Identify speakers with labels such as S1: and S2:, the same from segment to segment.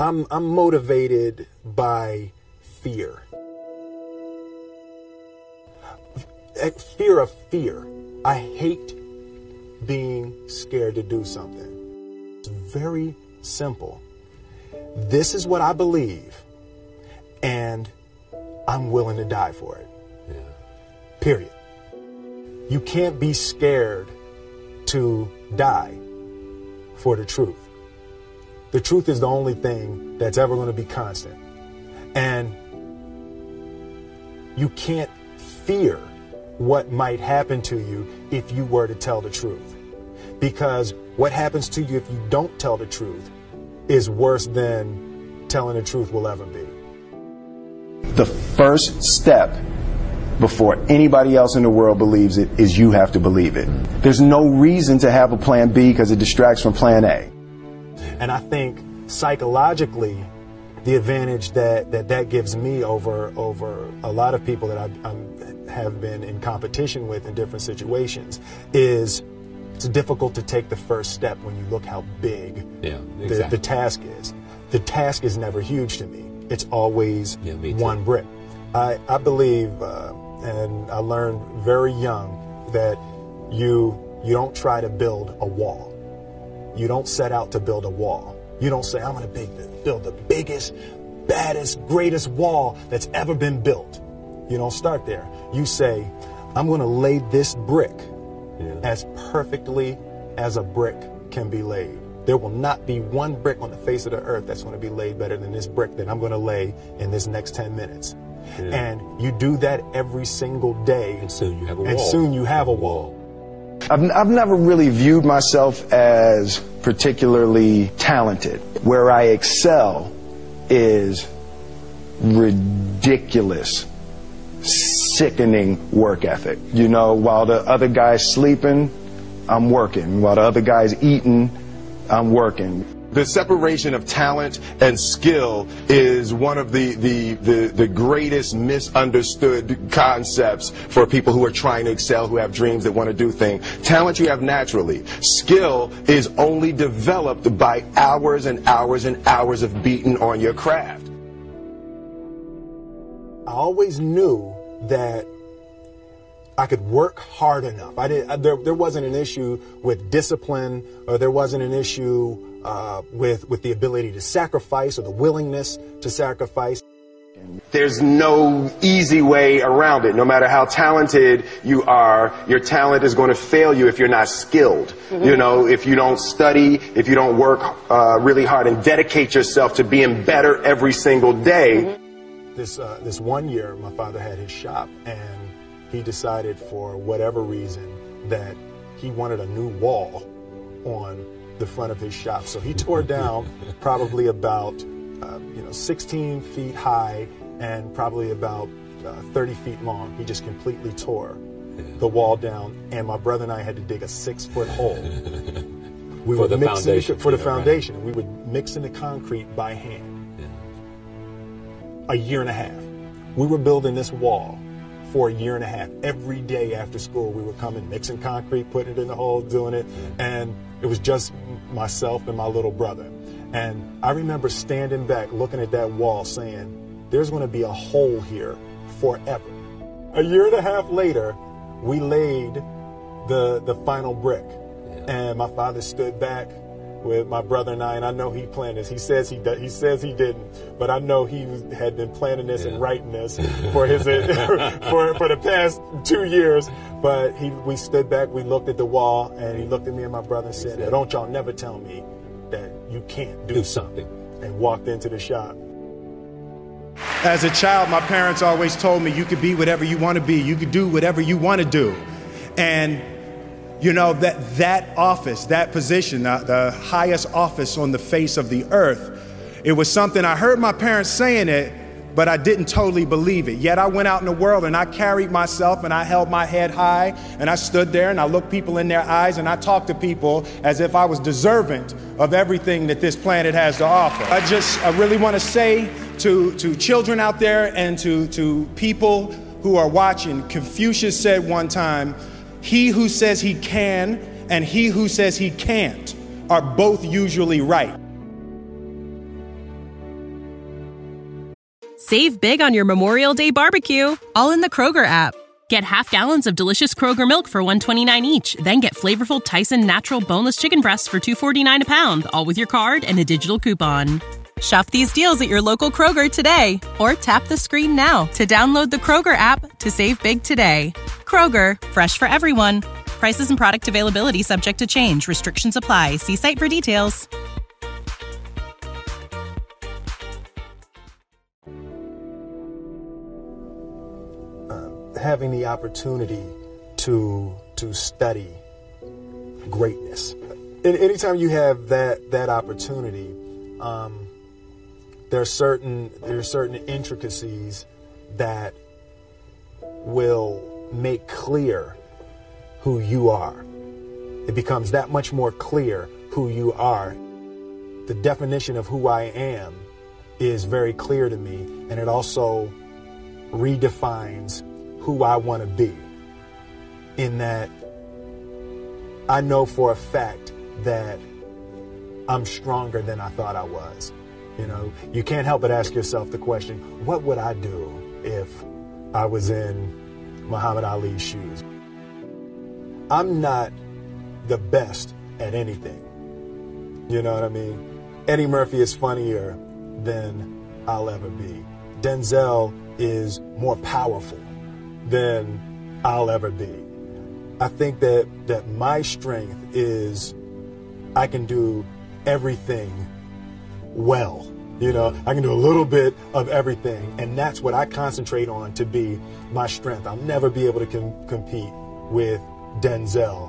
S1: I'm I'm motivated by fear. Fear of fear. I hate being scared to do something. It's very simple. This is what I believe, and I'm willing to die for it.
S2: Yeah.
S1: Period. You can't be scared to die for the truth. The truth is the only thing that's ever going to be constant. And you can't fear what might happen to you if you were to tell the truth. Because what happens to you if you don't tell the truth is worse than telling the truth will ever be.
S3: The first step before anybody else in the world believes it is you have to believe it. There's no reason to have a plan B because it distracts from plan A.
S1: And I think psychologically, the advantage that that, that gives me over over a lot of people that I I'm, have been in competition with in different situations is it's difficult to take the first step when you look how big
S2: Yeah,
S1: the,
S2: exactly.
S1: the task is. The task is never huge to me. It's always
S2: Yeah,
S1: one brick. I, I believe, uh, and I learned very young that you you don't try to build a wall. You don't set out to build a wall. You don't say, I'm going to build the biggest, baddest, greatest wall that's ever been built. You don't start there. You say, I'm going to lay this brick
S2: Yeah.
S1: as perfectly as a brick can be laid. There will not be one brick on the face of the earth that's going to be laid better than this brick that I'm going to lay in this next 10 minutes.
S2: Yeah.
S1: And you do that every single day.
S2: And soon you have a
S1: and
S2: wall.
S1: soon you have a wall.
S3: I've, I've never really viewed myself as particularly talented. Where I excel is ridiculous, sickening work ethic. You know, while the other guy's sleeping, I'm working. While the other guy's eating, I'm working.
S4: The separation of talent and skill is one of the, the, the, the greatest misunderstood concepts for people who are trying to excel, who have dreams that want to do things. Talent you have naturally. Skill is only developed by hours and hours and hours of beating on your craft.
S1: I always knew that I could work hard enough. I did. There, there wasn't an issue with discipline, or there wasn't an issue uh, with with the ability to sacrifice or the willingness to sacrifice.
S4: There's no easy way around it. No matter how talented you are, your talent is going to fail you if you're not skilled. You know, if you don't study, if you don't work uh, really hard and dedicate yourself to being better every single day.
S1: This uh, this one year, my father had his shop, and he decided for whatever reason that he wanted a new wall on the front of his shop. So he tore down probably about uh, you know 16 feet high and probably about uh, 30 feet long. He just completely tore the wall down, and my brother and I had to dig a six foot hole. We
S2: For
S1: would
S2: the
S1: mix
S2: foundation,
S1: for the
S2: yeah, right.
S1: foundation. We would mix in the concrete by hand a year and a half. We were building this wall for a year and a half. Every day after school, we were coming, mixing concrete, putting it in the hole, doing it. And it was just myself and my little brother. And I remember standing back, looking at that wall, saying, there's going to be a hole here forever. A year and a half later, we laid the, the final brick. And my father stood back with my brother and I, and I know he planned this. He says he he says he didn't, but I know he had been planning this yeah. and writing this for his for for the past two years. But he, we stood back, we looked at the wall, and he looked at me and my brother and said, "Don't y'all never tell me that you can't do,
S2: do something."
S1: And walked into the shop.
S5: As a child, my parents always told me you could be whatever you want to be, you could do whatever you want to do. And you know that that office, that position, the, the highest office on the face of the earth, it was something I heard my parents saying it, but I didn't totally believe it. Yet I went out in the world and I carried myself and I held my head high and I stood there and I looked people in their eyes and I talked to people as if I was deserving of everything that this planet has to offer. I just, I really want to say to, to children out there and to, to people who are watching, Confucius said one time, he who says he can and he who says he can't are both usually right.
S6: Save big on your Memorial Day barbecue, all in the Kroger app. Get half gallons of delicious Kroger milk for 129 each, then get flavorful Tyson natural boneless chicken breasts for 249 a pound, all with your card and a digital coupon. Shop these deals at your local Kroger today or tap the screen now to download the Kroger app to save big today. Kroger, fresh for everyone. Prices and product availability subject to change. Restrictions apply. See site for details.
S1: Uh, having the opportunity to to study greatness. And anytime you have that that opportunity, um, there are certain there are certain intricacies that will make clear who you are. It becomes that much more clear who you are. The definition of who I am is very clear to me, and it also redefines who I want to be. In that I know for a fact that I'm stronger than I thought I was. You know, you can't help but ask yourself the question, what would I do if I was in Muhammad Ali's shoes? I'm not the best at anything. You know what I mean? Eddie Murphy is funnier than I'll ever be. Denzel is more powerful than I'll ever be. I think that, that my strength is I can do everything well. You know, I can do a little bit of everything, and that's what I concentrate on to be my strength. I'll never be able to com- compete with Denzel.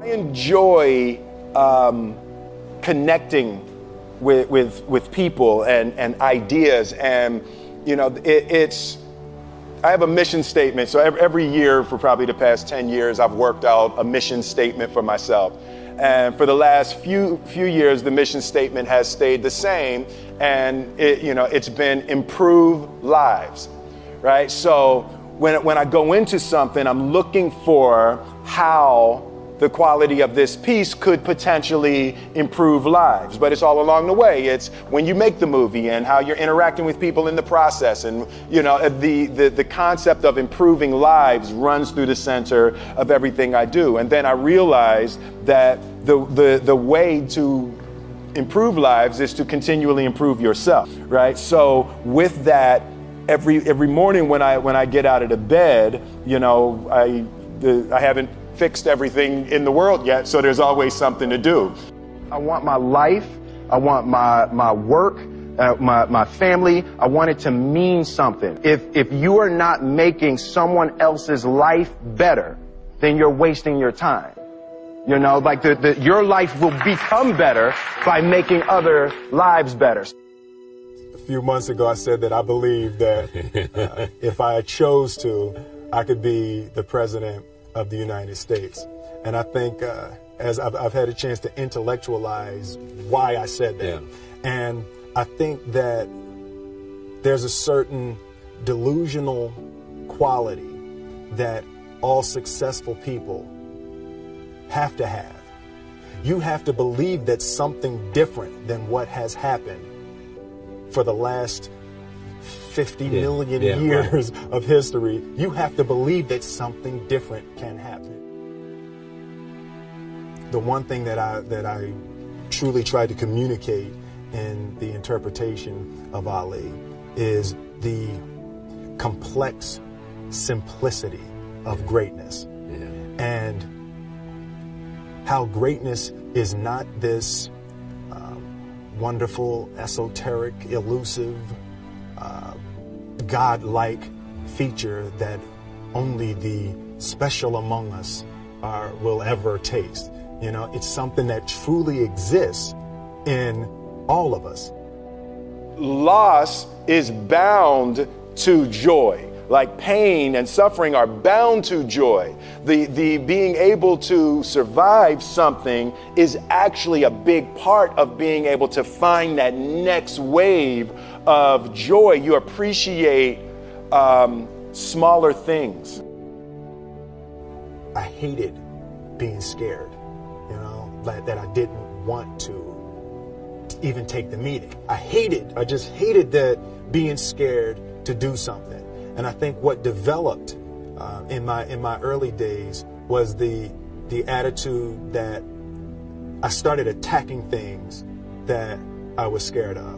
S3: I enjoy um, connecting with, with, with people and, and ideas, and you know, it, it's. I have a mission statement. So every, every year for probably the past 10 years, I've worked out a mission statement for myself. And for the last few few years, the mission statement has stayed the same, and it, you know it's been improve lives, right? So when when I go into something, I'm looking for how the quality of this piece could potentially improve lives. But it's all along the way. It's when you make the movie and how you're interacting with people in the process. And, you know, uh, the, the, the concept of improving lives runs through the center of everything I do. And then I realized that the, the, the way to improve lives is to continually improve yourself, right? So with that, every every morning when I when I get out of the bed, you know, I the, I haven't fixed everything in the world yet, so there's always something to do. I want my life, I want my, my work, uh, my, my family, I want it to mean something. If, if you are not making someone else's life better, then you're wasting your time. You know, like the, the, your life will become better by making other lives better.
S1: A few months ago, I said that I believe that uh, if I chose to, I could be the president of the United States. And I think uh, as I've, I've, had a chance to intellectualize why I said that. Yeah. And I think that there's a certain delusional quality that all successful people have to have. You have to believe that something different than what has happened for the last 50 yeah. million yeah, years right. of history, you have to believe that something different can happen. The one thing that I that I truly tried to communicate in the interpretation of Ali is the complex simplicity of greatness. Yeah. And how greatness is not this um, wonderful, esoteric, elusive, uh, God-like feature that only the special among us are, will ever taste. You know, it's something that truly exists in all of us.
S3: Loss is bound to joy. Like pain and suffering are bound to joy. The, the being able to survive something is actually a big part of being able to find that next wave of joy. You appreciate um, smaller things.
S1: I hated being scared, you know, that, that I didn't want to even take the meeting. I hated, I just hated that being scared to do something. And I think what developed uh, in my in my early days was the the attitude that I started attacking things that I was scared of.